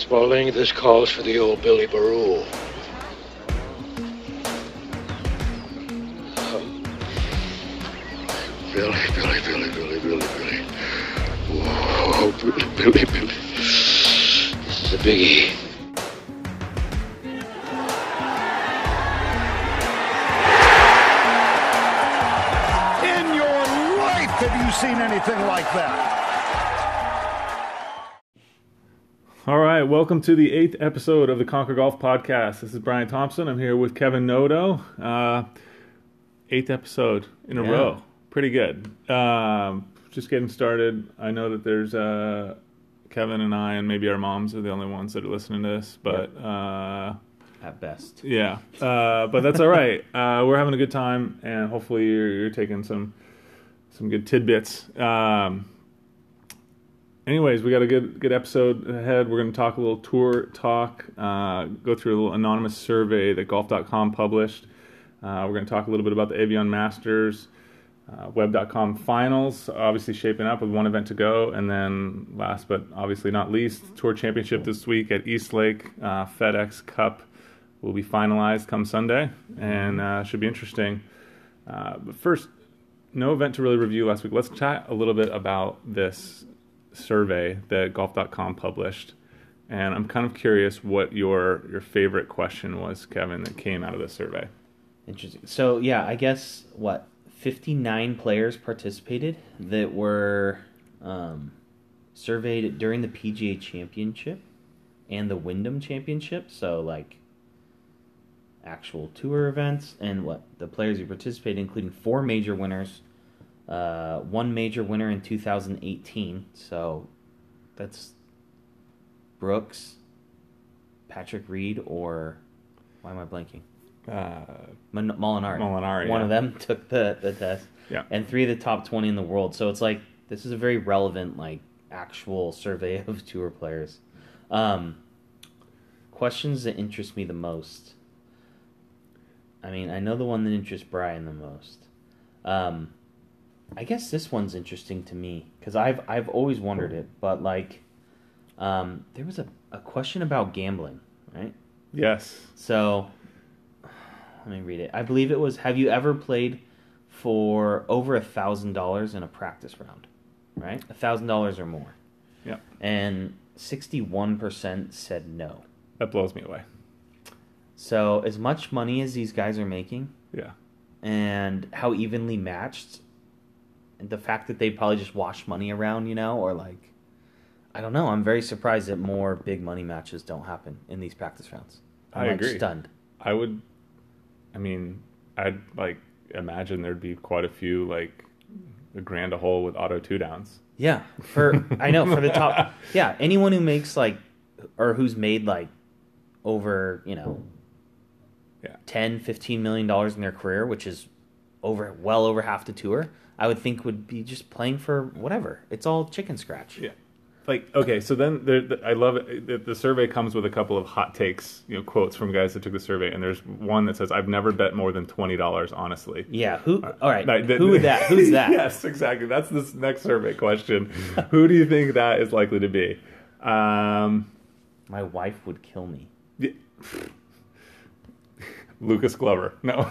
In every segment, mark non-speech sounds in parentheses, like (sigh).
Spaulding, this calls for the old Billy Barule. Um, Billy, Billy, Billy, Billy, Billy, Billy. Whoa, Billy, Billy, Billy. This is a biggie. In your life, have you seen anything like that? All right, welcome to the eighth episode of the Conquer Golf Podcast. This is Brian Thompson. I'm here with Kevin Noto. Uh, eighth episode in a Yeah. row. Pretty good. Um, just getting started. I know that there's uh, Kevin and I, and maybe our moms are the only ones that are listening to this, but uh, at best. yeah, uh, but that's all right. (laughs) Uh, we're having a good time, and hopefully you're, you're taking some some good tidbits. Um, anyways, we got a good good episode ahead. We're going to talk a little tour talk, uh, go through a little anonymous survey that Golf.com published. Uh, we're going to talk a little bit about the Evian Masters. Uh, Web.com finals, obviously shaping up with one event to go, and then last but obviously not least, Tour Championship this week at East Lake. Uh, FedEx Cup will be finalized come Sunday, and uh, should be interesting. Uh, but first, no event to really review last week. Let's chat a little bit about this survey that Golf.com published, and I'm kind of curious what your your favorite question was, Kevin, that came out of the survey. Interesting. So yeah, I guess what fifty nine players participated that were um, surveyed during the PGA Championship and the Wyndham Championship. So like actual tour events and what the players who participated, including four major winners, uh, one major winner in 2018. So that's Brooks, Patrick Reed, or why am I blanking? Uh, Mon- Molinari. Molinari, One yeah. of them (laughs) took the, the test. Yeah. And three of the top 20 in the world. So it's like, this is a very relevant, like, actual (laughs) survey of tour players. Um, questions that interest me the most. I mean, I know the one that interests Brian the most. Um, I guess this one's interesting to me because I've I've always wondered it, but like, um, there was a, a question about gambling, right? yes. So, (sighs) let me read it. I believe it was Have you ever played for over a thousand dollars in a practice round? Right, a thousand dollars or more, Yeah. and sixty-one percent said no. That blows me away. So, as much money as these guys are making, Yeah. and how evenly matched, the fact that they probably just wash money around, you know, or like, I don't know. I'm very surprised that more big money matches don't happen in these practice rounds. I'm I like agree. Stunned. I would. I mean, I'd like imagine there'd be quite a few like a grand a hole with auto two downs. Yeah, for I know for the top. (laughs) Yeah, anyone who makes like or who's made like over, you know, Yeah. 10, 15 million dollars in their career, which is over well over half the tour, I would think would be just playing for whatever. It's all chicken scratch. Yeah. Like okay, so then there, the, I love it. The, the survey comes with a couple of hot takes, you know, quotes from guys that took the survey, and there's one that says, "I've never bet more than twenty dollars, honestly." Yeah, who all right. Like, the- who that? Who's (laughs) that? yes, exactly. That's this next survey question. (laughs) Who do you think that is likely to be? Um, My wife would kill me. yeah. (laughs) Lucas Glover. No.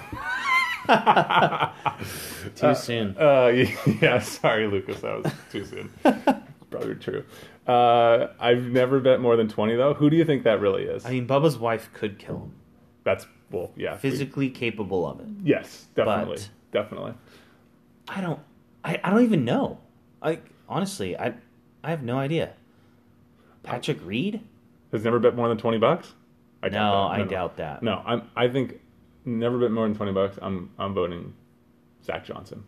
(laughs) Too soon. Uh, (laughs) yeah, sorry, Lucas. That was too soon. (laughs) Probably true. Uh, I've never bet more than twenty though. Who do you think that really is? I mean, Bubba's wife could kill him. That's well, yeah. we- Physically capable of it. yes, definitely, But- definitely. I don't. I, I don't even know. Like honestly, I I have no idea. Patrick Reed? Has never bet more than twenty bucks. I No, that. I doubt that. No, I'm. I think never bet more than twenty bucks. I'm. I'm voting Zach Johnson.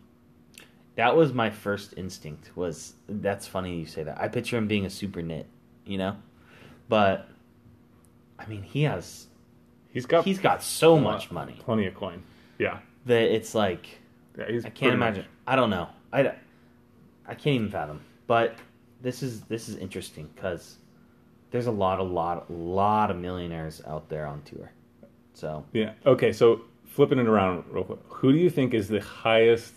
That was my first instinct. Was that's funny you say that. I picture him being a super nit, you know, but I mean he has He's got. he's got so much money Plenty of coin. Yeah. that it's like yeah he's I can't much- imagine. I don't know. I, I can't even fathom. But this is this is interesting because there's a lot, a lot, a lot of millionaires out there on tour. So Yeah. Okay. So flipping it around real quick, who do you think is the highest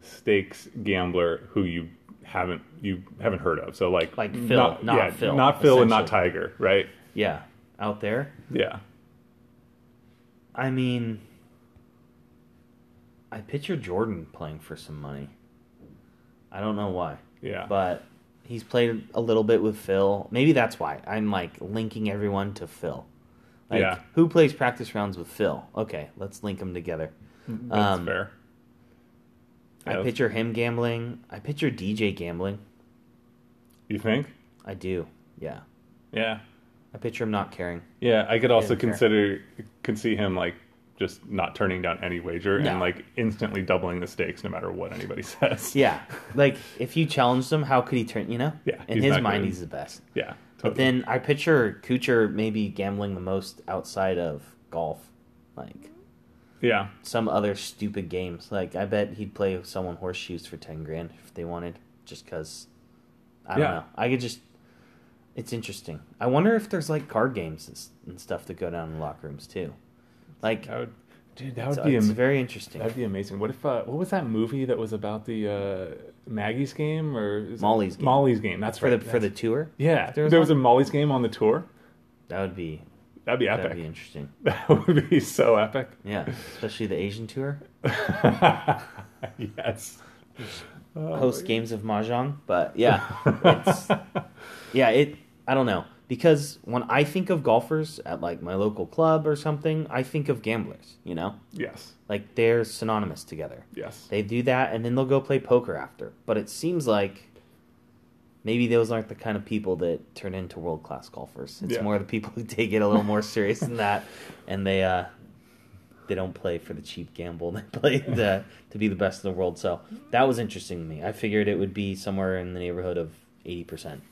stakes gambler who you haven't you haven't heard of. So like Like Phil, not Phil, not Phil, and not. Tiger, right? Yeah, out there. Yeah, I mean, I picture Jordan playing for some money. I don't know why, yeah, but he's played a little bit with Phil. Maybe that's why I'm like linking everyone to Phil. Like, Yeah. who plays practice rounds with Phil? Okay, let's link them together. that's um, fair. I Yeah. picture him gambling. I picture DJ gambling. You think? I do. Yeah. Yeah, I picture him not caring. yeah. I could also consider can see him like just not turning down any wager No. and like instantly doubling the stakes no matter what anybody (laughs) says. Yeah. like if you challenged him, how could he turn? You know. Yeah, In his mind, gonna- he's the best. yeah. But then I picture Kuchar maybe gambling the most outside of golf, like yeah, some other stupid games. Like I bet he'd play someone horseshoes for ten grand if they wanted, just because. I don't Yeah. know. I could just. It's interesting. I wonder if there's like card games and, stuff that go down in locker rooms too. Like that would, dude, that would it's, be it's am- very interesting. That'd be amazing. What if uh, what was that movie that was about the uh, Maggie's game or Molly's game. Molly's game. That's for right. the for the That's- tour. yeah. there There was a Molly's game on the tour. That would be That'd be epic. that'd be interesting. (laughs) That would be so epic. Yeah, especially the Asian tour. (laughs) yes. Oh host games of mahjong. But yeah, it's, (laughs) yeah. It. I don't know because when I think of golfers at like my local club or something, I think of gamblers. You know, Yes. like they're synonymous together. Yes. They do that and then they'll go play poker after. But it seems like maybe those aren't the kind of people that turn into world class golfers. It's Yeah. more the people who take it a little more serious than that, and they uh, they don't play for the cheap gamble. (laughs) They play the, to be the best in the world. So that was interesting to me. I figured it would be somewhere in the neighborhood of eighty percent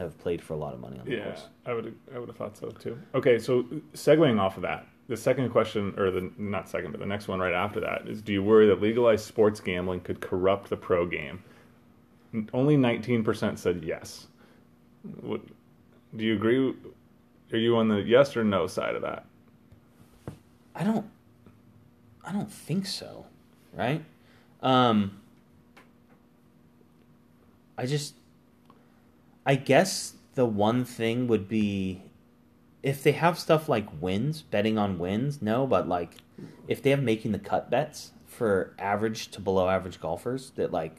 have played for a lot of money on the Yeah, course. I would I would have thought so too. Okay, so segueing off of that, the second question, or the not second, but the next one right after that is: Do you worry that legalized sports gambling could corrupt the pro game? Only nineteen percent said yes. What, do you agree? Are you on the yes or no side of that? I don't I don't think so, right? Um I just I guess the one thing would be if they have stuff like wins, betting on wins, no, but like if they have making the cut bets for average to below average golfers that like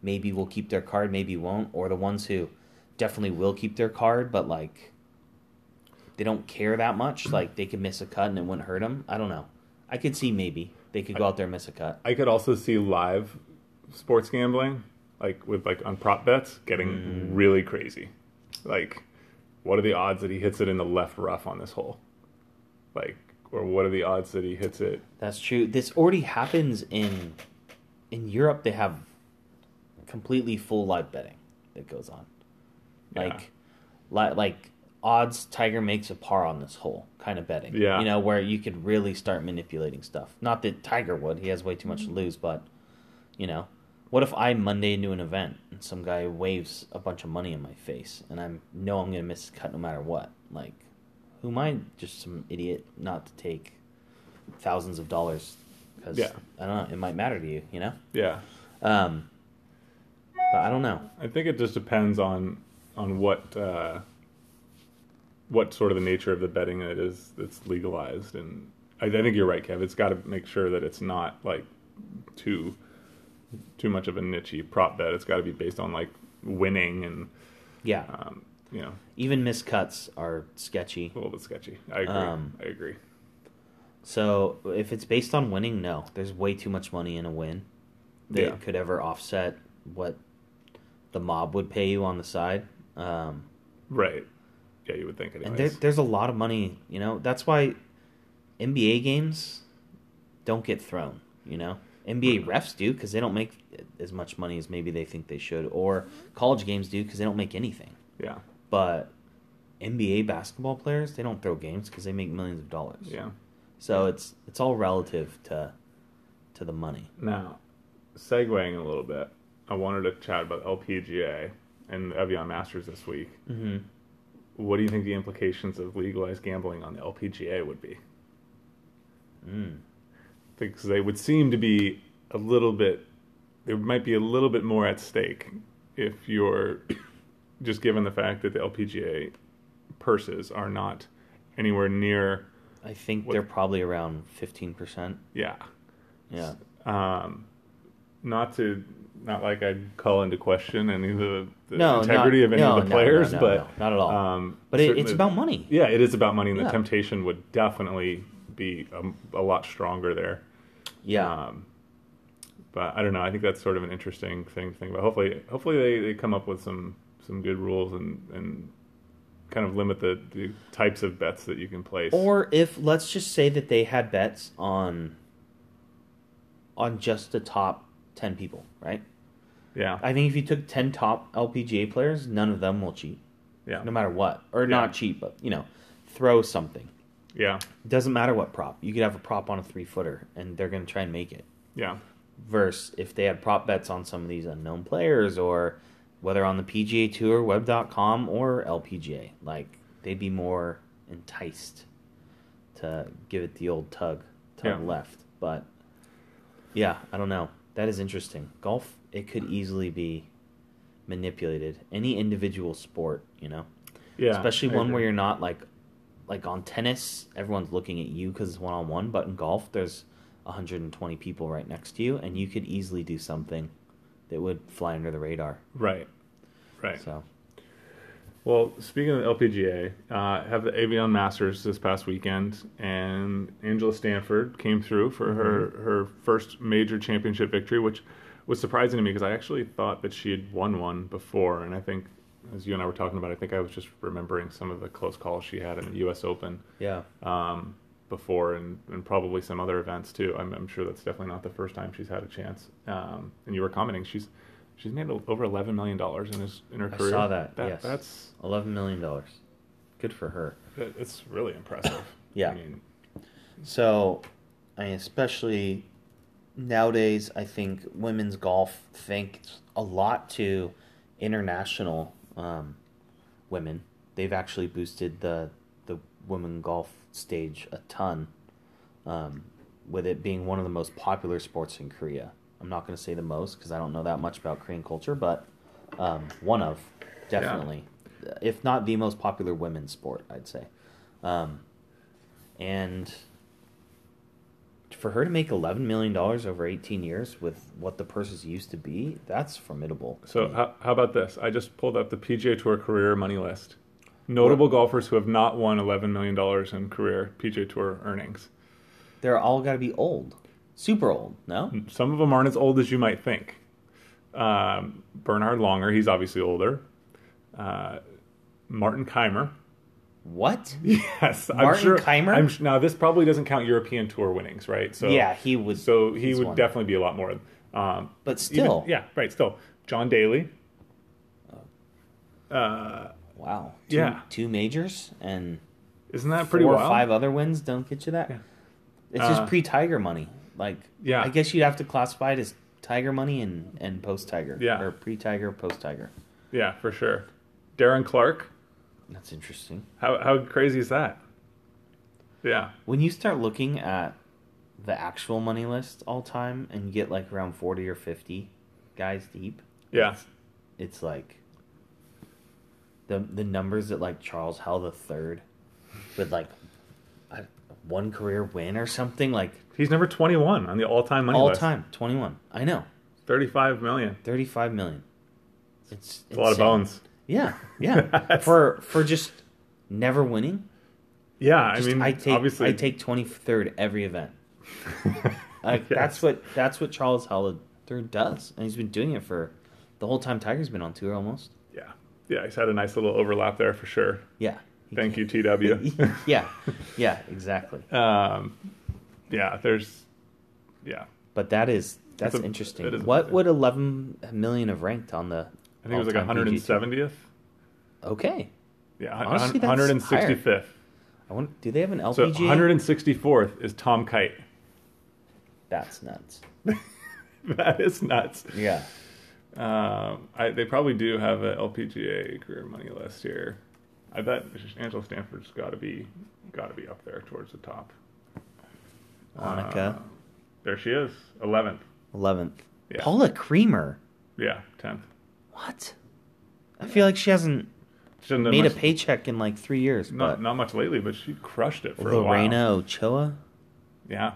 maybe will keep their card, maybe won't, or the ones who definitely will keep their card, but like they don't care that much, like they could miss a cut and it wouldn't hurt them. I don't know. I could see maybe they could go out there and miss a cut. I could also see live sports gambling, like with like on prop bets, getting mm. really crazy. Like, what are the odds that he hits it in the left rough on this hole? Like, or what are the odds that he hits it? That's true. This already happens in in Europe. They have completely full live betting that goes on. Like, li- like odds Tiger makes a par on this hole kind of betting. Yeah. you know where you could really start manipulating stuff. Not that Tiger would; he has way too much to lose. But you know, what if I Monday into an event and some guy waves a bunch of money in my face and I know I'm gonna miss a cut no matter what? Like, who am I? Just some idiot not to take thousands of dollars because Yeah. I don't know. It might matter to you, you know. Yeah, Um, but I don't know. I think it just depends on on what uh, what sort of the nature of the betting that is that's legalized, and I, I think you're right, Kev. It's got to make sure that it's not like too too much of a nichey prop bet. It's got to be based on like winning and Yeah, um, you know even miscuts are sketchy. a little bit sketchy. I agree. Um, I agree. So if it's based on winning, no, there's way too much money in a win that Yeah. could ever offset what the mob would pay you on the side. Um, Right. Yeah, you would think anyways. and there, there's a lot of money. You know, that's why NBA games don't get thrown. You know, NBA refs do because they don't make as much money as maybe they think they should, or college games do because they don't make anything. yeah. But NBA basketball players, they don't throw games because they make millions of dollars. Yeah. So it's it's all relative to to the money. Now, segueing a little bit, I wanted to chat about LPGA and the Evian Masters this week. Mm-hmm. What do you think the implications of legalized gambling on the LPGA would be? Mm. Because they would seem to be a little bit, there might be a little bit more at stake if you're (coughs) just given the fact that the LPGA purses are not anywhere near, I think What- they're probably around fifteen percent. yeah, Yeah. um, not to not like I'd call into question any of the, the No, integrity not- of any no, of the players, no, but no, not at all. Um, But it, it's about money. Yeah, it is about money, and the temptation would definitely be a, a lot stronger there. Yeah. Um, but I don't know. I think that's sort of an interesting thing to think about. Hopefully, hopefully they, they come up with some some good rules and and kind of limit the, the types of bets that you can place. Or if let's just say that they had bets on on just the top ten people, right? yeah, I think if you took ten top LPGA players, none of them will cheat, yeah, no matter what, or Yeah. not cheat, but you know, throw something. Yeah, It doesn't matter what prop. You could have a prop on a three footer, and they're going to try and make it. yeah, Versus if they had prop bets on some of these unknown players, or whether on the PGA Tour, Web.com, or LPGA, like they'd be more enticed to give it the old tug, tug Yeah. left. But yeah, I don't know. That is interesting. Golf, it could easily be manipulated. Any individual sport, you know, yeah. especially one where you're not like like on tennis everyone's looking at you because it's one on one but in golf there's 120 people right next to you and you could easily do something that would fly under the radar. Right, right. so. Well, speaking of the LPGA, uh, have the Evian Masters this past weekend, and Angela Stanford came through for her her first major championship victory, which was surprising to me because I actually thought that she had won one before, and I think as you and I were talking about, I think I was just remembering some of the close calls she had in the U.S. Open yeah um, before, and, and probably some other events too. I'm, I'm sure that's definitely not the first time she's had a chance. Um, and you were commenting she's she's made over 11 million dollars in his in her I career. I saw that, yes. That's 11 million dollars good for her It's really impressive. (coughs) Yeah. I mean, so I mean, especially nowadays I think women's golf thanks a lot to international um, women. They've actually boosted the the women golf stage a ton um, with it being one of the most popular sports in Korea. I'm not going to say the most because I don't know that much about Korean culture but um, one of definitely. If not the most popular women's sport I'd say. Um, and for her to make eleven million dollars over eighteen years with what the purses used to be, that's formidable. so how, how about this? I just pulled up the PGA Tour career money list. Notable golfers who have not won 11 million dollars in career PGA Tour earnings. They're all got to be old, super old. No, Some of them aren't as old as you might think. Um, Bernhard Langer, he's obviously older. Uh, Martin Kaymer. What? (laughs) Yes, I'm Martin sure. Kaymer? I'm, now this probably doesn't count European Tour winnings, right? So yeah, he was. So he would one. definitely be a lot more. Um, But even- still, yeah, right. Still, John Daly. Uh, wow. Two, Yeah. two majors and isn't that pretty four or wild? five other wins don't get you that. It's Uh, just pre-Tiger money. Like, Yeah. I guess you'd have to classify it as Tiger money and and post-Tiger. Yeah. or pre-Tiger, post-Tiger. Yeah, for sure. Darren Clarke. That's interesting. How how crazy is that? Yeah, When you start looking at the actual money list all time and you get like around 40 or 50 guys deep, yeah, it's like the the numbers that like Charles Howell the third with like a, one career win or something like he's number twenty one on the all time money all list. time 21. I know. thirty five million. 35 million. It's, It's a lot of bones. Yeah. (laughs) Yeah. for for just never winning. Yeah, I mean, I take obviously, I take 23rd every event. (laughs) Like Yes. that's what that's what Charles Howell III does, and he's been doing it for the whole time Tiger's been on tour almost. Yeah, yeah, he's had a nice little overlap there for sure. Yeah. Thank you, TW. (laughs) yeah, yeah, exactly. um, yeah, there's, yeah, But that is that's a- interesting. is- what would 11 million have ranked on the? I think it was like all-time PGA 170th. Okay, Yeah, Honestly, that's 165th. I want. Do they have an LPGA? So LPGA? 164th is Tom Kite. That's nuts. (laughs) that is nuts. Yeah. Um, I, they probably do have a LPGA career money list here. I bet Angela Stanford's got to be got to be up there towards the top. Monica, Uh, there she is, 11th. 11th. Yeah. Paula Creamer. Yeah, 10th. What? I feel like she hasn't She hasn't done made a paycheck in like three years. Not But not much lately, but she crushed it for a while. Lorena Ochoa, Yeah.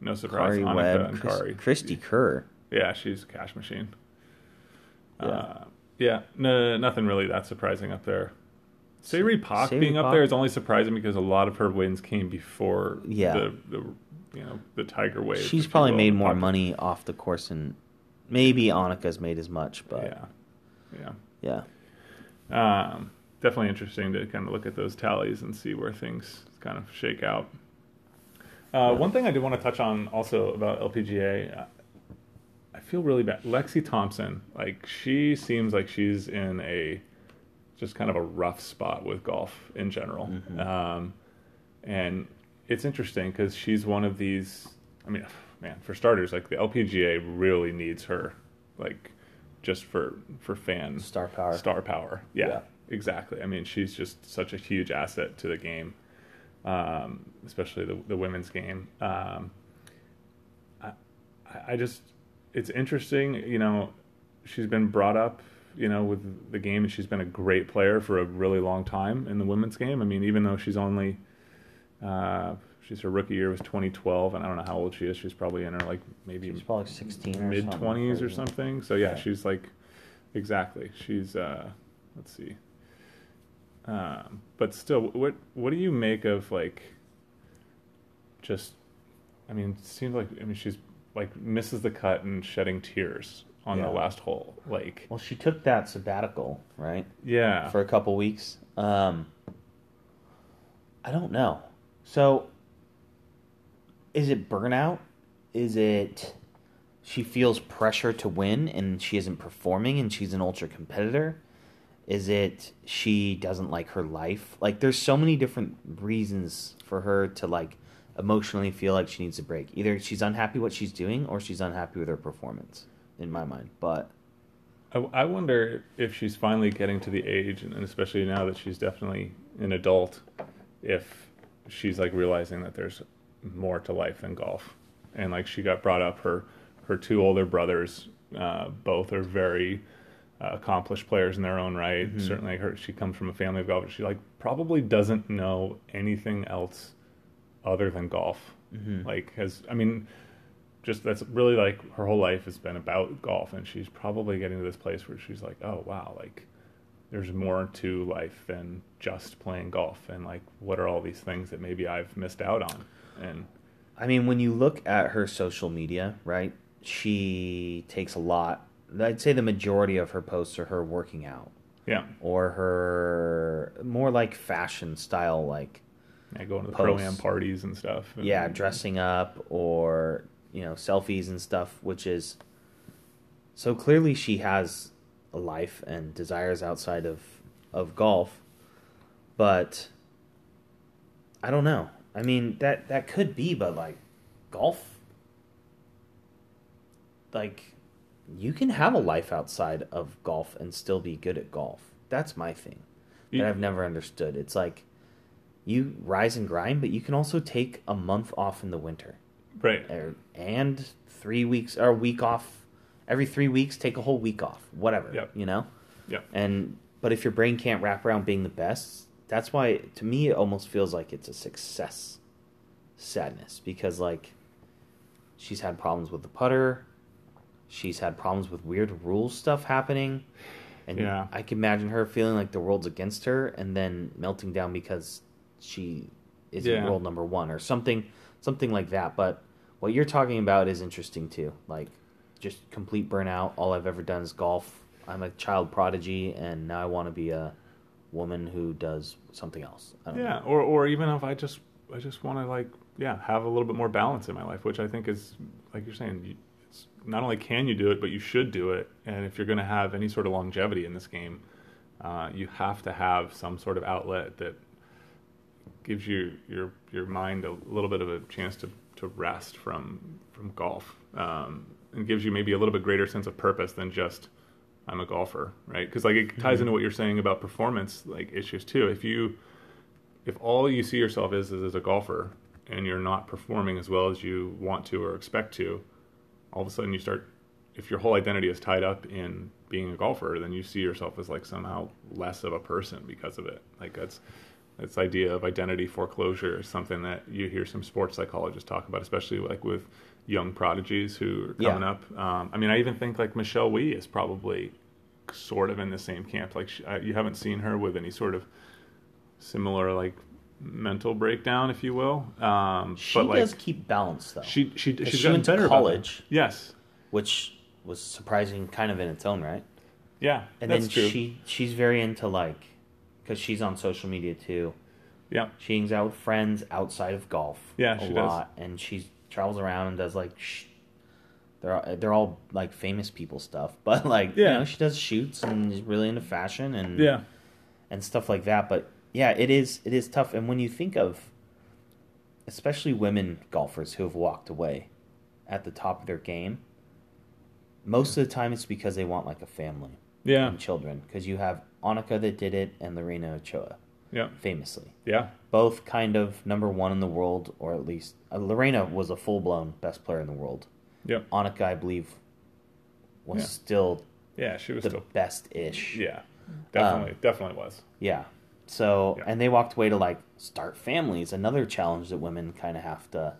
No surprise. Karrie Hanukkah Webb, and Chris, Karrie. Cristie Kerr. Yeah, she's a cash machine. Yeah. Uh, yeah, no, nothing really that surprising up there. Se Ri Pak Se Ri being up Pak? there is only surprising because a lot of her wins came before Yeah. the, the you know the Tiger wave. She's probably made more pop- money off the course, and maybe Annika's made as much. But Yeah, yeah. yeah. Um, definitely interesting to kind of look at those tallies and see where things kind of shake out. Uh, one thing I did want to touch on also about LPGA, uh, I feel really bad. Lexi Thompson, like she seems like she's in a just kind of a rough spot with golf in general, um, and it's interesting because she's one of these. I mean, man, for starters, like the LPGA really needs her, like just for for fans Star power. star power. Yeah, Yeah. exactly. I mean, she's just such a huge asset to the game, um, especially the the women's game. Um, I I just it's interesting. You know, she's been brought up. You know, with the game, and she's been a great player for a really long time in the women's game. I mean, even though she's only uh, she's her rookie year was 2012, and I don't know how old she is. She's probably in her like maybe She's probably sixteen or mid something twenties or something. So yeah, Yeah. she's like exactly. She's uh let's see. Um, but still, what what do you make of like just? I mean, it seems like I mean she's like misses the cut and shedding tears on Yeah. the last hole. Like Well, she took that sabbatical, right, yeah, for a couple weeks. Um, I don't know. So, is it burnout? Is it she feels pressure to win and she isn't performing and she's an ultra competitor? Is it she doesn't like her life? Like, there's so many different reasons for her to like emotionally feel like she needs a break. Either she's unhappy what she's doing or she's unhappy with her performance, in my mind. But I, I wonder if she's finally getting to the age, and especially now that she's definitely an adult, if she's like realizing that there's more to life than golf, and like she got brought up, her her two older brothers, uh, both are very uh, accomplished players in their own right. Certainly, her she comes from a family of golfers. She like probably doesn't know anything else other than golf. Like has I mean just that's really like her whole life has been about golf and she's probably getting to this place where she's like oh wow like there's more to life than just playing golf and like what are all these things that maybe i've missed out on and I mean, when you look at her social media, right? She takes a lot. I'd say the majority of her posts are her working out yeah or her more like fashion style, like yeah going to the pro am parties and stuff and- yeah, dressing up or you know selfies and stuff, which is so clearly she has a life and desires outside of of golf, but I don't know. I mean that that could be, but like golf, like you can have a life outside of golf and still be good at golf. That's my thing that You- I've never understood. It's like you rise and grind, but you can also take a month off in the winter right or, and three weeks or a week off every three weeks. Take a whole week off, whatever. Yep. You know. yeah And but if your brain can't wrap around being the best, that's why to me it almost feels like it's a success sadness because like she's had problems with the putter, she's had problems with weird rule stuff happening, and Yeah. I can imagine her feeling like the world's against her and then melting down because she is Yeah. world number one or something something like that. But what you're talking about is interesting too, like just complete burnout. All I've ever done is golf. I'm a child prodigy, and now I want to be a woman who does something else. I don't yeah know. or or even if i just i just want to like yeah have a little bit more balance in my life which i think is like you're saying you, it's not only can you do it but you should do it and if you're going to have any sort of longevity in this game uh, you have to have some sort of outlet that gives you your your mind a little bit of a chance to, to rest from from golf um, and gives you maybe a little bit greater sense of purpose than just I'm a golfer, right? Because like it ties mm-hmm. into what you're saying about performance like issues too. If you if all you see yourself as is as a golfer and you're not performing as well as you want to or expect to, all of a sudden you start if your whole identity is tied up in being a golfer, then you see yourself as like somehow less of a person because of it. Like that's this idea of identity foreclosure is something that you hear some sports psychologists talk about, especially like with young prodigies who are Yeah. coming up. Um, I mean, I even think like Michelle Wie is probably sort of in the same camp. Like she, I, you haven't seen her with any sort of similar like mental breakdown, if you will. Um, She but like does keep balance though. she she she's she went to college. Yes. which was surprising kind of in its own right. Yeah. And then true. she she's very into like because she's on social media too. yeah. She hangs out with friends outside of golf. Yeah, a she does. and she travels around and does like sh- they're all, they're all like famous people stuff, (laughs) but like Yeah. you know she does shoots and is really into fashion and Yeah. and stuff like that. But yeah, it is it is tough. And when you think of especially women golfers who have walked away at the top of their game, most of the time it's because they want like a family Yeah. and children. Because you have Annika that did it and Lorena Ochoa, Yeah. famously. Yeah. Both kind of number one in the world, or at least uh, Lorena was a full blown best player in the world. Yep. Annika, I believe, was Yeah. still Yeah. She was the still. best ish. Yeah. Definitely. definitely was. Yeah. So, Yeah. and they walked away to like start families, another challenge that women kind of have to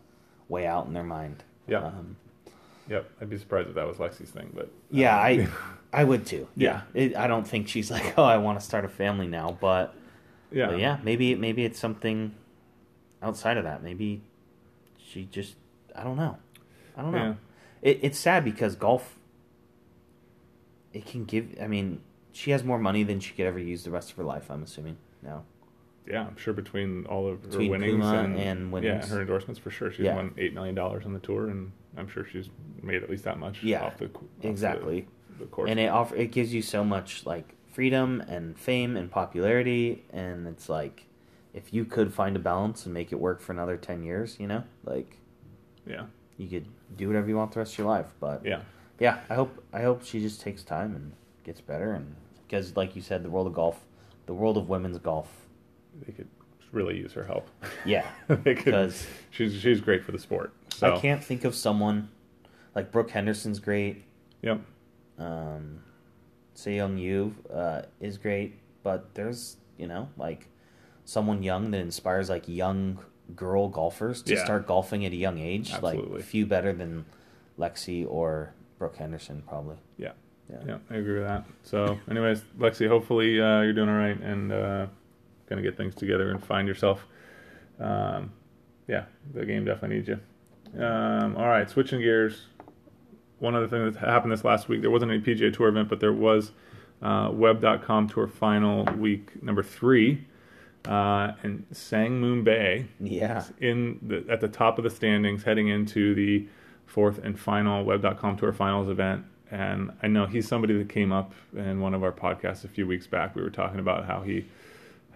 weigh out in their mind. Yeah. Um, Yep. I'd be surprised if that was Lexi's thing, but yeah, um, I, (laughs) I would too. Yeah. Yeah. It, I don't think she's like, (laughs) oh, I want to start a family now, but yeah. but yeah, maybe maybe it's something outside of that. Maybe she just, I don't know. I don't know. Yeah. It, it's sad because golf, it can give. I mean, she has more money than she could ever use the rest of her life. I'm assuming now. Yeah, I'm sure between all of her Between winnings and, and yeah, her endorsements for sure. She's Yeah. won eight million dollars on the tour, and I'm sure she's made at least that much. Yeah, off the off the- exactly. The, course. and it offer it gives you so much like freedom and fame and popularity and it's like if you could find a balance and make it work for another 10 years you know like yeah, you could do whatever you want the rest of your life but yeah, yeah i hope i hope she just takes time and gets better and because like you said the world of golf the world of women's golf they could really use her help. yeah (laughs) because She's she's great for the sport. So i can't think of someone like brooke henderson's great Yep. um, Seyoung Yu uh, is great, but there's you know like someone young that inspires like young girl golfers to Yeah. start golfing at a young age. Absolutely. Like few better than Lexi or Brooke Henderson probably. Yeah. Yeah. Yeah, I agree with that. So, anyways, Lexi, hopefully uh, you're doing all right and uh, gonna get things together and find yourself. Um, yeah, the game definitely needs you. Um, all right, switching gears. One other thing that happened this last week, there wasn't any PGA Tour event, but there was uh, Web.com Tour Final Week number three, uh, and Sang Moon Bae Yeah. in the, at the top of the standings heading into the fourth and final Web.com Tour Finals event. And I know he's somebody that came up in one of our podcasts a few weeks back. We were talking about how he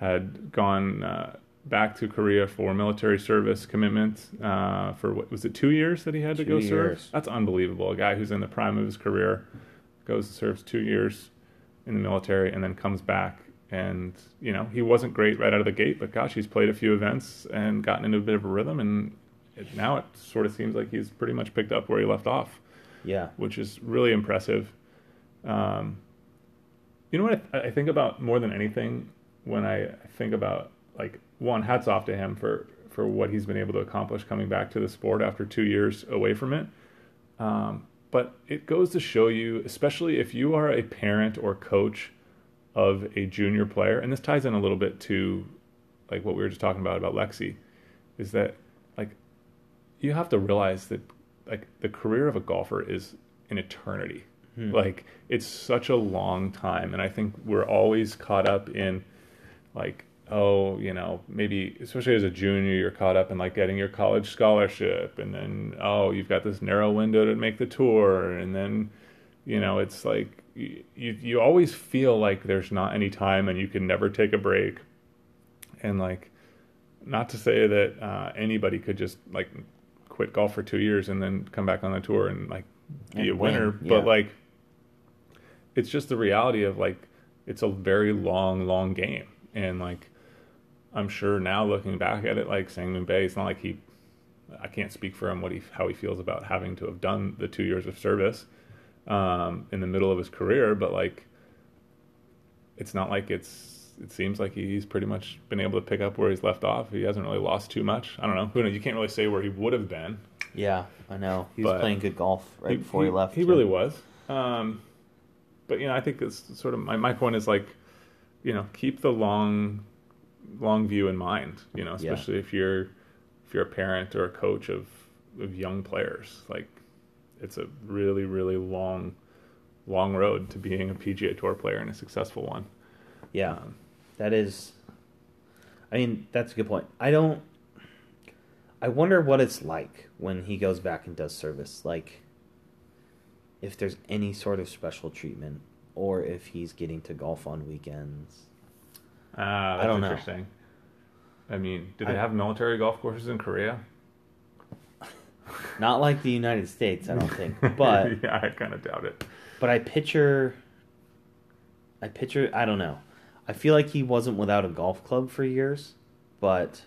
had gone uh, back to Korea for military service commitment uh, for what was it two years that he had to Two go serve? That's unbelievable. A guy who's in the prime of his career goes and serves two years in the military and then comes back and you know he wasn't great right out of the gate but gosh he's played a few events and gotten into a bit of a rhythm and it, now it sort of seems like he's pretty much picked up where he left off Yeah. which is really impressive um, you know what I, I think about more than anything when I think about like one hats off to him for for what he's been able to accomplish coming back to the sport after two years away from it um, but it goes to show you, especially if you are a parent or coach of a junior player, and this ties in a little bit to like what we were just talking about about Lexi, is that like you have to realize that like the career of a golfer is an eternity. Like it's such a long time, and I think we're always caught up in like oh you know maybe especially as a junior you're caught up in like getting your college scholarship and then oh you've got this narrow window to make the tour and then you know it's like you you, always feel like there's not any time and you can never take a break. And like not to say that uh, anybody could just like quit golf for two years and then come back on the tour and like be And a winner. win, but like it's just the reality of like it's a very long long game and like i'm sure now looking back at it like sangmoon bae it's not like he i can't speak for him what he how he feels about having to have done the two years of service um, in the middle of his career, but like, it's not like it's. It seems like he's pretty much been able to pick up where he's left off. He hasn't really lost too much. I don't know. Who knows? You can't really say where he would have been. Yeah, I know. He was But- playing good golf right before he, left. He too. really was. Um, but you know, I think it's sort of my my point is like, you know, keep the long, long view in mind. You know, Yeah. especially if you're if you're a parent or a coach of of young players. Like, it's a really really long, long road to being a PGA Tour player and a successful one. Yeah, Um, that is. I mean, that's a good point. I don't. I wonder what it's like when he goes back and does service. Like, if there's any sort of special treatment, or if he's getting to golf on weekends. Ah, that's don't know. I mean, do they I- have military golf courses in Korea? (laughs) Not like the United States, I don't think. (laughs) But yeah, I kind of doubt it. but I picture. I picture. I don't know. I feel like he wasn't without a golf club for years, but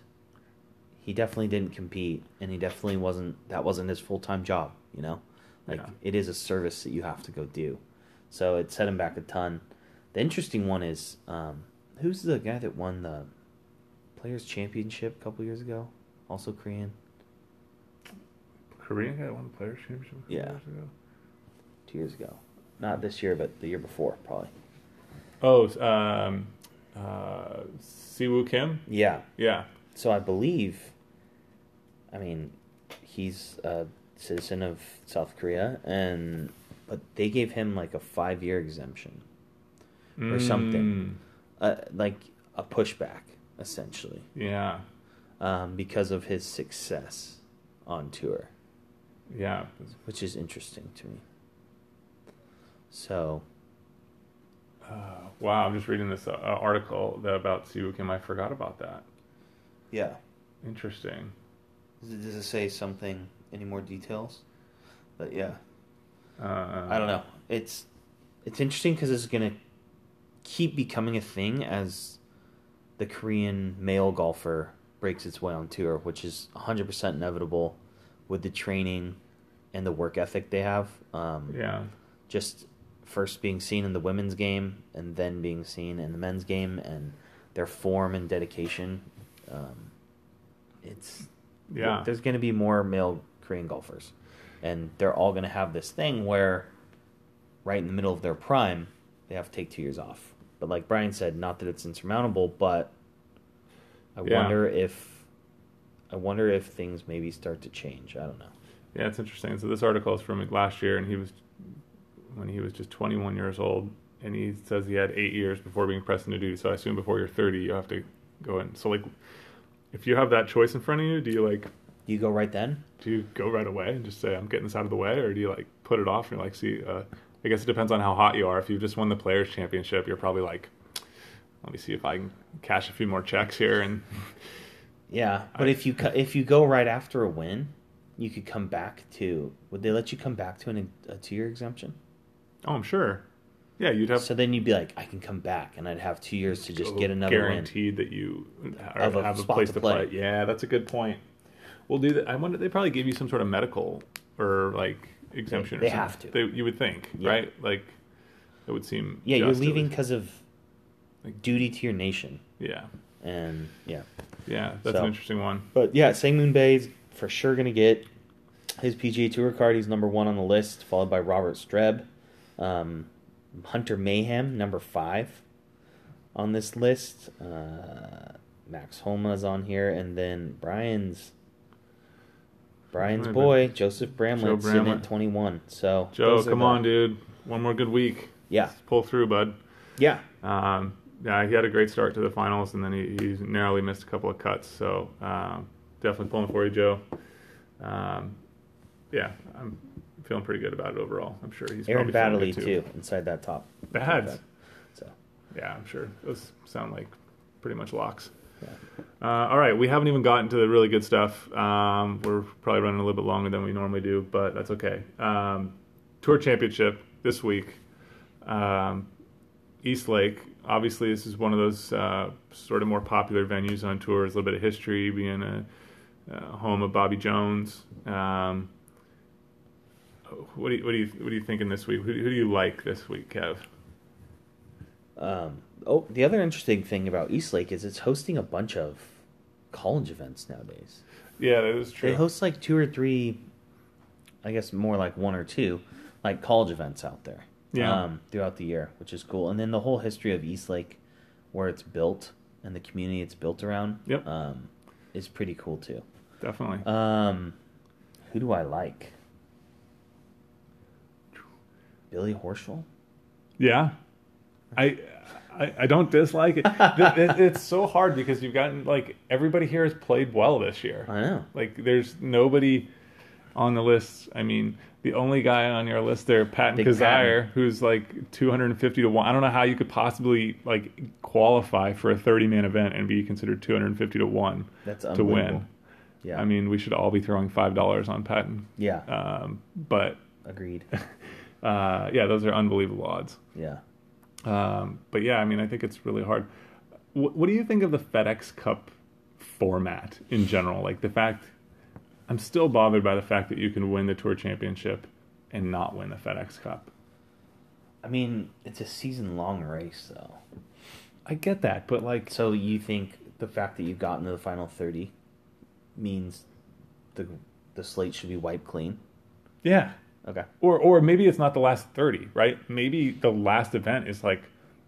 he definitely didn't compete, and he definitely wasn't. That wasn't his full time job. You know, like Yeah. it is a service that you have to go do. So it set him back a ton. The interesting one is um, who's the guy that won the Players Championship a couple years ago? Also Korean. Korean guy won the Players Championship. a Yeah. years ago? Two years ago, not this year, but the year before, probably. Oh, um, uh, Si Woo Kim. Yeah, Yeah, So I believe, I mean, he's a citizen of South Korea, and but they gave him like a five year exemption, Or something. uh, like a pushback, essentially, Mm, yeah, um, because of his success on tour, yeah. which is interesting to me. So Uh, wow, I'm just reading this uh, article that about Si Woo Kim. I forgot about that. yeah, Interesting. does it, does it say something? Any more details? But yeah. Uh, I don't know. It's it's interesting because it's gonna keep becoming a thing as the Korean male golfer breaks its way on tour, which is 100% inevitable with the training and the work ethic they have. Um, Yeah, Just first being seen in the women's game and then being seen in the men's game and their form and dedication. Um, it's yeah. there's going to be more male Korean golfers, and they're all going to have this thing where, right in the middle of their prime, they have to take two years off. But like Brian said, not that it's insurmountable, but I Yeah. wonder if, I wonder if things maybe start to change. I don't know. Yeah, it's interesting. So this article is from last year, and he was when he was just 21 years old, and he says he had eight years before being pressed into duty. So I assume before you're 30, you have to go in. So like, if you have that choice in front of you, do you like You go right then. do you go right away and just say I'm getting this out of the way, or do you like put it off and you're like, see, uh, I guess it depends on how hot you are. If you've just won the Players Championship, you're probably like, let me see if I can cash a few more checks here, and (laughs) Yeah, but if you if you go right after a win, you could come back to. Would they let you come back to an, a two year exemption? oh, I'm sure, yeah, you'd have So then you'd be like, I can come back, and I'd have two years to just get another win. guaranteed that you Of a have a place to to play. play. Yeah, that's a good point. We'll do that. I wonder. They probably give you some sort of medical or like exemption. They or something. have to. They, you would think, Yeah. right? Like it would seem. Yeah, you're leaving because of like, duty to your nation, Yeah, and yeah. yeah, that's So- an interesting one. But yeah, Sangmoon Bae's for sure gonna get his PGA Tour card. He's number one on the list, followed by Robert Streb, um, Hunter Mahan, number five on this list. Uh, Max Homa's on here, and then Brian's Brian's boy Joseph Bramlett Joe sitting Bramlett. at twenty one. So Joe, come on, dude. One more good week. Yeah, Pull through, bud. yeah, Um, yeah, he had a great start to the finals, and then he, he narrowly missed a couple of cuts. So um, definitely pulling for you, Joe. Um, yeah, I'm feeling pretty good about it overall. I'm sure he's Aaron Baddeley good too inside that top. Bad. So Yeah, I'm sure those sound like pretty much locks. Uh, all right, we haven't even gotten to the really good stuff. Um, we're probably running a little bit longer than we normally do, but that's okay. Um, Tour Championship this week. Um, East Lake. Obviously, this is one of those uh, sort of more popular venues on tours. A little bit of history, being a, uh home of Bobby Jones. Um, what do you what do you what are you thinking this week? Who, who do you like this week, Kev? Um, oh, the other interesting thing about Eastlake is it's hosting a bunch of college events nowadays. Yeah, that is true. They host like two or three, I guess more like one or two, like college events out there. Yeah. Um, throughout the year, which is cool. And then the whole history of Eastlake, where it's built and the community it's built around, Yep. um, is pretty cool too. Definitely. Um, who do I like? Billy Horschel. Yeah, I, I I don't dislike it. Th- it- (laughs) It's so hard because you've gotten like everybody here has played well this year. I know. Like there's nobody on the list. I mean, the only guy on your list there, Patton Big Kizzire, Patton. who's like 250 to one. I don't know how you could possibly like qualify for a 30 man event and be considered 250 to one That's to unbelievable. win. Yeah. I mean, we should all be throwing five dollars on Patton. yeah. Um, but Agreed. (laughs) uh, yeah, those are unbelievable odds. Yeah. Um, but yeah, I mean, I think it's really hard. What, what do you think of the FedEx Cup format in general? Like the fact, I'm still bothered by the fact that you can win the Tour Championship and not win the FedEx Cup. I mean, it's a season long race, though. I get that, but like, So you think the fact that you've gotten to the final thirty means the the slate should be wiped clean? yeah, Okay. or or maybe it's not the last thirty, right? Maybe the last event is like,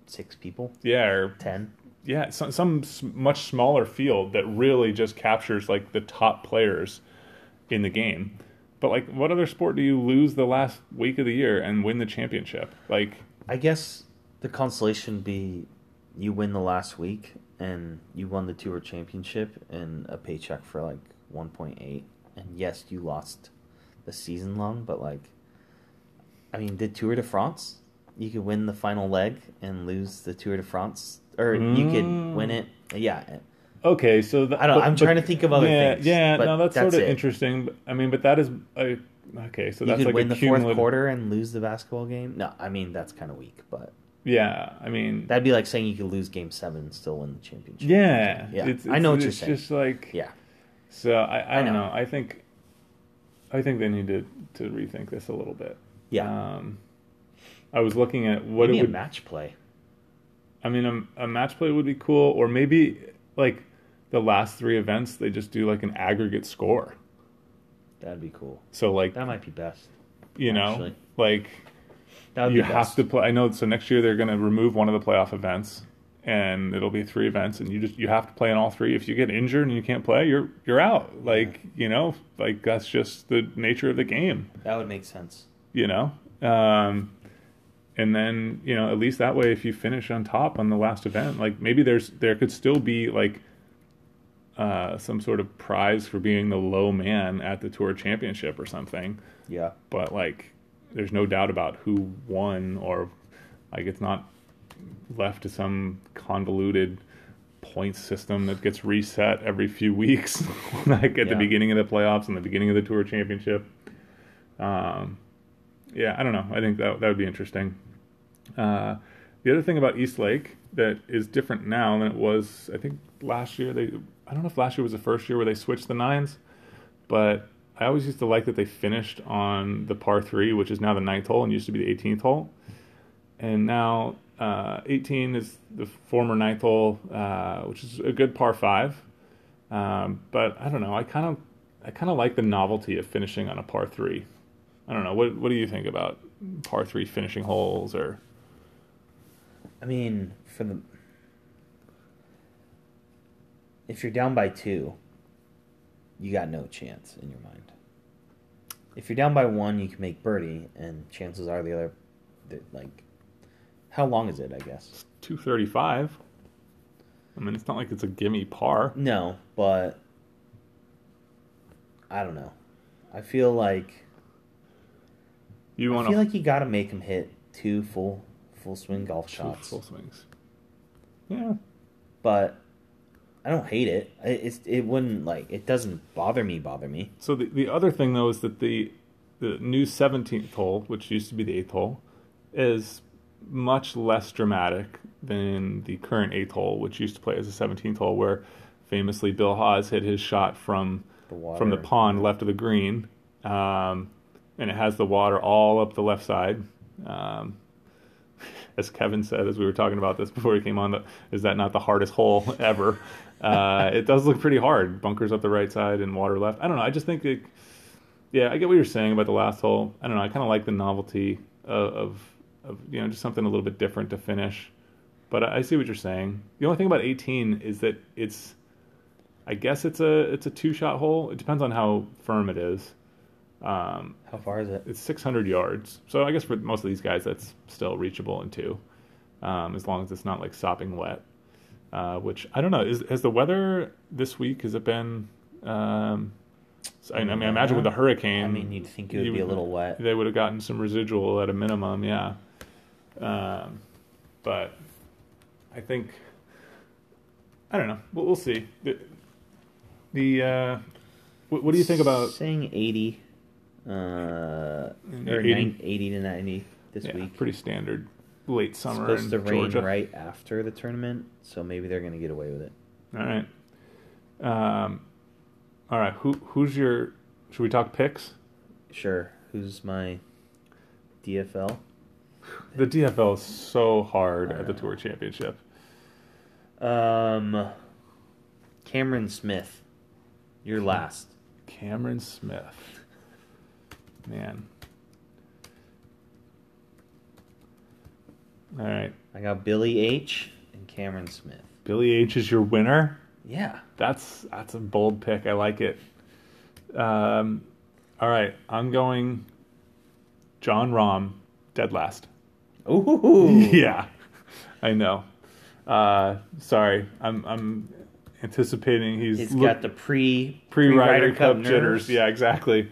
Six people, yeah, or ten. yeah, some, some much smaller field that really just captures like the top players in the game. But like, what other sport do you lose the last week of the year and win the championship? Like, I guess the consolation be you win the last week and you won the tour championship and a paycheck for like one point eight. And yes, you lost the season long, but like, I mean, did Tour de France? You could win the final leg and lose the Tour de France, or you could Mm. win it. Yeah, okay, so th- I don't- I'm trying to think of other yeah, things, Yeah, but no, that's, that's sort of it. interesting. I mean, but that is a, okay. So you that's could like win a the fourth quarter and lose the basketball game. No, I mean that's kind of weak, but Yeah, I mean, that'd be like saying you could lose game seven and still win the championship. yeah, Yeah, It's, I know what it's, you're it's saying. just like yeah. So I, I, I don't know. know. I think I think they need to, to rethink this a little bit. Yeah. Um, I was looking at what Maybe it would. a match play. I mean, a, a match play would be cool, or maybe like the last three events they just do like an aggregate score. That'd be cool. So like That might be best. you know, actually. like That would you be have best. to play. I know. So next year they're going to remove one of the playoff events, and it'll be three events, and you just you have to play in all three. If you get injured and you can't play, you're you're out. Like you know, like that's just the nature of the game. That would make sense. You know, um, and then you know at least that way, if you finish on top on the last event, like maybe there's there could still be like. Uh, some sort of prize for being the low man at the tour championship or something Yeah. but like there's no doubt about who won or like it's not left to some convoluted point system that gets reset every few weeks (laughs) like at the beginning of the playoffs and the beginning of the tour championship. Um yeah i don't know. I think that that would be interesting. Uh the other thing about east lake that is different now than it was i think last year they i don't know if last year was the first year where they switched the nines but I always used to like that they finished on the par three, which is now the ninth hole and used to be the 18th hole. And now uh, 18 is the former ninth hole, uh, which is a good par five. Um, but I don't know. I kind of I kind of like the novelty of finishing on a par three. I don't know. What what do you think about par three finishing holes or I mean, for the if you're down by two, you got no chance in your mind. If you're down by one, you can make birdie, and chances are the other, like, how long is it? I guess it's 235? I mean, it's not like it's a gimme par. no, but I don't know. I feel like You want. I feel like you got to make him hit two full full swing golf shots. full swings. Yeah, but I don't hate it. It it's, it wouldn't like it doesn't bother me. Bother me. So the the other thing though is that the the new seventeenth hole, which used to be the eighth hole, is much less dramatic than the current eighth hole, which used to play as a seventeenth hole, where famously Bill Haas hit his shot from The from the pond left of the green. Um, and it has the water all up the left side. Um, (laughs) as Kevin said, as we were talking about this before he came on, the, is that not the hardest hole (laughs) ever? Uh, it does look pretty hard. Bunkers up the right side and water left. I don't know. I just think it, yeah, I get what you're saying about the last hole. I don't know. I kind of like the novelty of, of, of, you know, just something a little bit different to finish. But I, I see what you're saying. The only thing about 18 is that it's, I guess it's a it's a two shot hole. It depends on how firm it is. Um, How far is it? it's 600 yards. So I guess for most of these guys, that's still reachable in two, um, as long as it's not like sopping wet. Uh, which I don't know. Is has the weather this week? Has it been? Um, I, I mean, I imagine with the hurricane. I mean, you'd think it would you be a little wet. They would have gotten some residual at a minimum, yeah. Um, but I think I don't know. We'll, we'll see. The, the uh, what, what do you think about? saying 80 uh, or 80? 80, 80 to 90 this Yeah, week? pretty standard late summer. It's supposed to rain Georgia. right after the tournament, so maybe they're going to get away with it. All right. Um, all right. Who who's your? Should we talk picks? Sure. Who's my DFL? The DFL is so hard at the Tour Championship. Um, Cameron Smith. You're last. Cameron Smith. Man. All right. I got Billy H and Cameron Smith. Billy H is your winner. Yeah. That's that's a bold pick. I like it. Um, all right, I'm going. Jon Rahm, dead last. Ooh. Yeah, I know. Uh, sorry, I'm I'm anticipating he's He's look- got the pre pre Ryder pre-Ryder Cup, jitters. Yeah, exactly.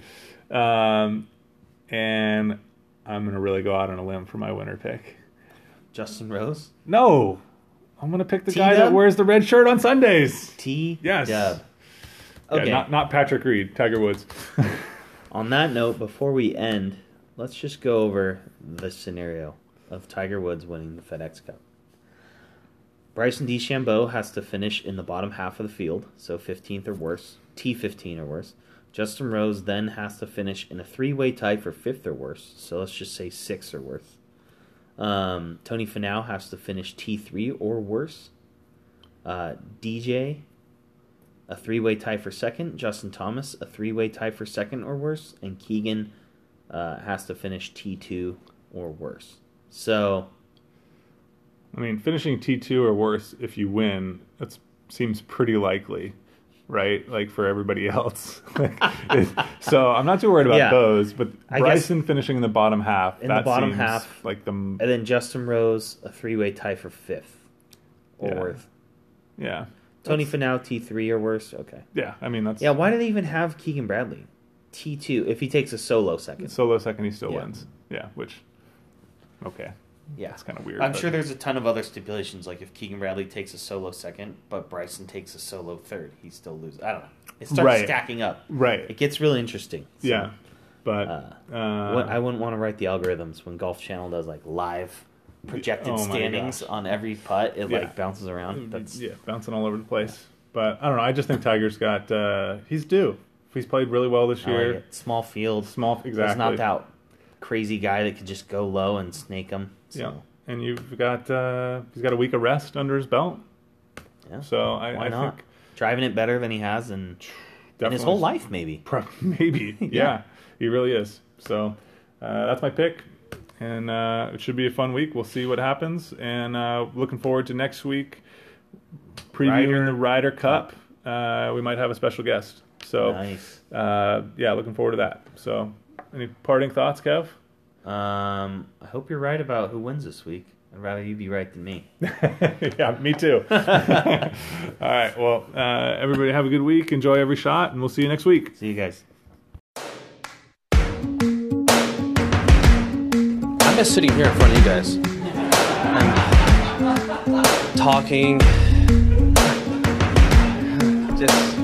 Um, and I'm gonna really go out on a limb for my winner pick. Justin Rose. No, I'm gonna pick the guy T-Dub? that wears the red shirt on Sundays. T. Yes. Dub. Yeah, not not Patrick Reed, Tiger Woods. (laughs) On that note, before we end, let's just go over the scenario of Tiger Woods winning the FedEx Cup. Bryson DeChambeau has to finish in the bottom half of the field, so 15th or worse, T15 or worse. Justin Rose then has to finish in a three-way tie for fifth or worse, so let's just say sixth or worse. Um, Tony Finau has to finish T3 or worse. Uh, DJ a three way tie for second. Justin Thomas, a three way tie for second or worse. And Keegan uh, has to finish T2 or worse. So, I mean, finishing T two or worse if you win, that seems pretty likely, right? Like for everybody (laughs) else. Like, so I'm not too worried about Yeah. those, but I Bryson finishing in the bottom half. In the bottom seems half. like the and then Justin Rose, a three way tie for fifth or Yeah. yeah, Tony Finau, T3 or worse. Okay. yeah. I mean, that's Yeah, why do they even have Keegan Bradley? T2, if he takes a solo second. solo second. He still Yeah. wins. Yeah, which okay, Yeah. that's kind of weird. I'm but- sure there's a ton of other stipulations, like if Keegan Bradley takes a solo second, but Bryson takes a solo third, he still loses. I don't know. It starts Right. stacking up. right. It gets really interesting. So, yeah, but uh, uh, what, I wouldn't want to write the algorithms when Golf Channel does like live projected Oh standings gosh. on every putt. It Yeah. like bounces around. That's yeah, bouncing all over the place. But I don't know. I just think Tiger's got uh, he's due. He's played really well this like year. small field. Small, There's exactly. not that crazy guy that could just go low and snake them. So, Yeah, and you've got uh, he's got a week of rest under his belt. yeah. So I, Why I not? think Driving it better than he has in, in his whole life, maybe. (laughs) Pro- maybe, (laughs) yeah. he really is. So uh, that's my pick, and uh, it should be a fun week. We'll see what happens, and uh, looking forward to next week previewing Ryder the Ryder Cup. Uh, we might have a special guest. So Nice. uh, yeah, looking forward to that. So any parting thoughts, Kev? Um, I hope you're right about who wins this week. I'd rather you be right than me. (laughs) yeah, me too. (laughs) All right. Well, uh, everybody have a good week. Enjoy every shot, and we'll see you next week. See you guys. I miss sitting here in front of you guys. And talking. Just